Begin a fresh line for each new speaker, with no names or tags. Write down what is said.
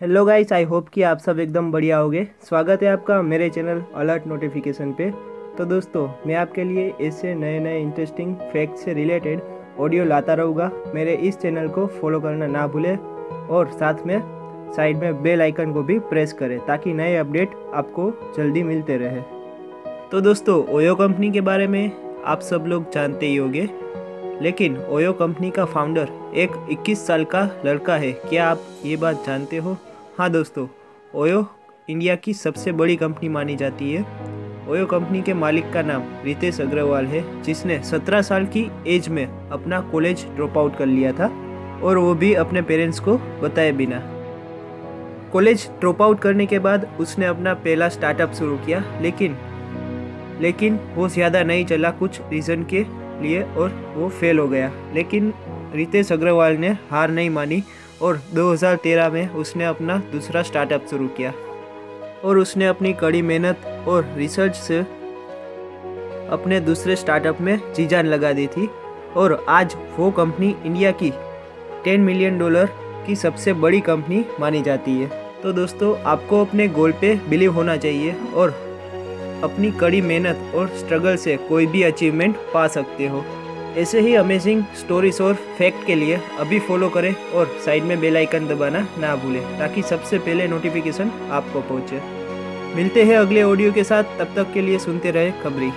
Hello guys I hope कि आप सब एकदम बढ़िया होगे। स्वागत है आपका मेरे चैनल अलर्ट नोटिफिकेशन पे। तो दोस्तों, मैं आपके लिए ऐसे नए नए इंटरेस्टिंग फैक्ट से रिलेटेड ऑडियो लाता रहूँगा। मेरे इस चैनल को फॉलो करना ना भूलें और साथ में साइड में बेल आइकन को भी प्रेस करें ताकि नए अपडेट आपको जल्दी मिलते रहे। तो दोस्तों ओयो कंपनी के बारे में आप सब लोग जानते ही होंगे। लेकिन ओयो कंपनी का फाउंडर एक 21 साल का लड़का है। क्या आप ये बात जानते हो? हाँ दोस्तों, ओयो इंडिया की सबसे बड़ी कंपनी मानी जाती है। ओयो कंपनी के मालिक का नाम रितेश अग्रवाल है, जिसने 17 साल की एज में अपना कॉलेज ड्रॉप आउट कर लिया था और वो भी अपने पेरेंट्स को बताए बिना। कॉलेज ड्रॉप आउट करने के बाद उसने अपना पहला स्टार्टअप शुरू किया, लेकिन लेकिन वो ज़्यादा नहीं चला कुछ रीज़न के लिए और वो फेल हो गया। लेकिन रितेश अग्रवाल ने हार नहीं मानी और 2013 में उसने अपना दूसरा स्टार्टअप शुरू किया और उसने अपनी कड़ी मेहनत और रिसर्च से अपने दूसरे स्टार्टअप में जी जान लगा दी थी और आज वो कंपनी इंडिया की 10 मिलियन डॉलर की सबसे बड़ी कंपनी मानी जाती है। तो दोस्तों, आपको अपने गोल पे बिलीव होना चाहिए और अपनी कड़ी मेहनत और स्ट्रगल से कोई भी अचीवमेंट पा सकते हो। ऐसे ही अमेजिंग स्टोरीज और फैक्ट के लिए अभी फॉलो करें और साइड में बेल आइकन दबाना ना भूलें, ताकि सबसे पहले नोटिफिकेशन आपको पहुँचे। मिलते हैं अगले ऑडियो के साथ, तब तक के लिए सुनते रहे खबरी।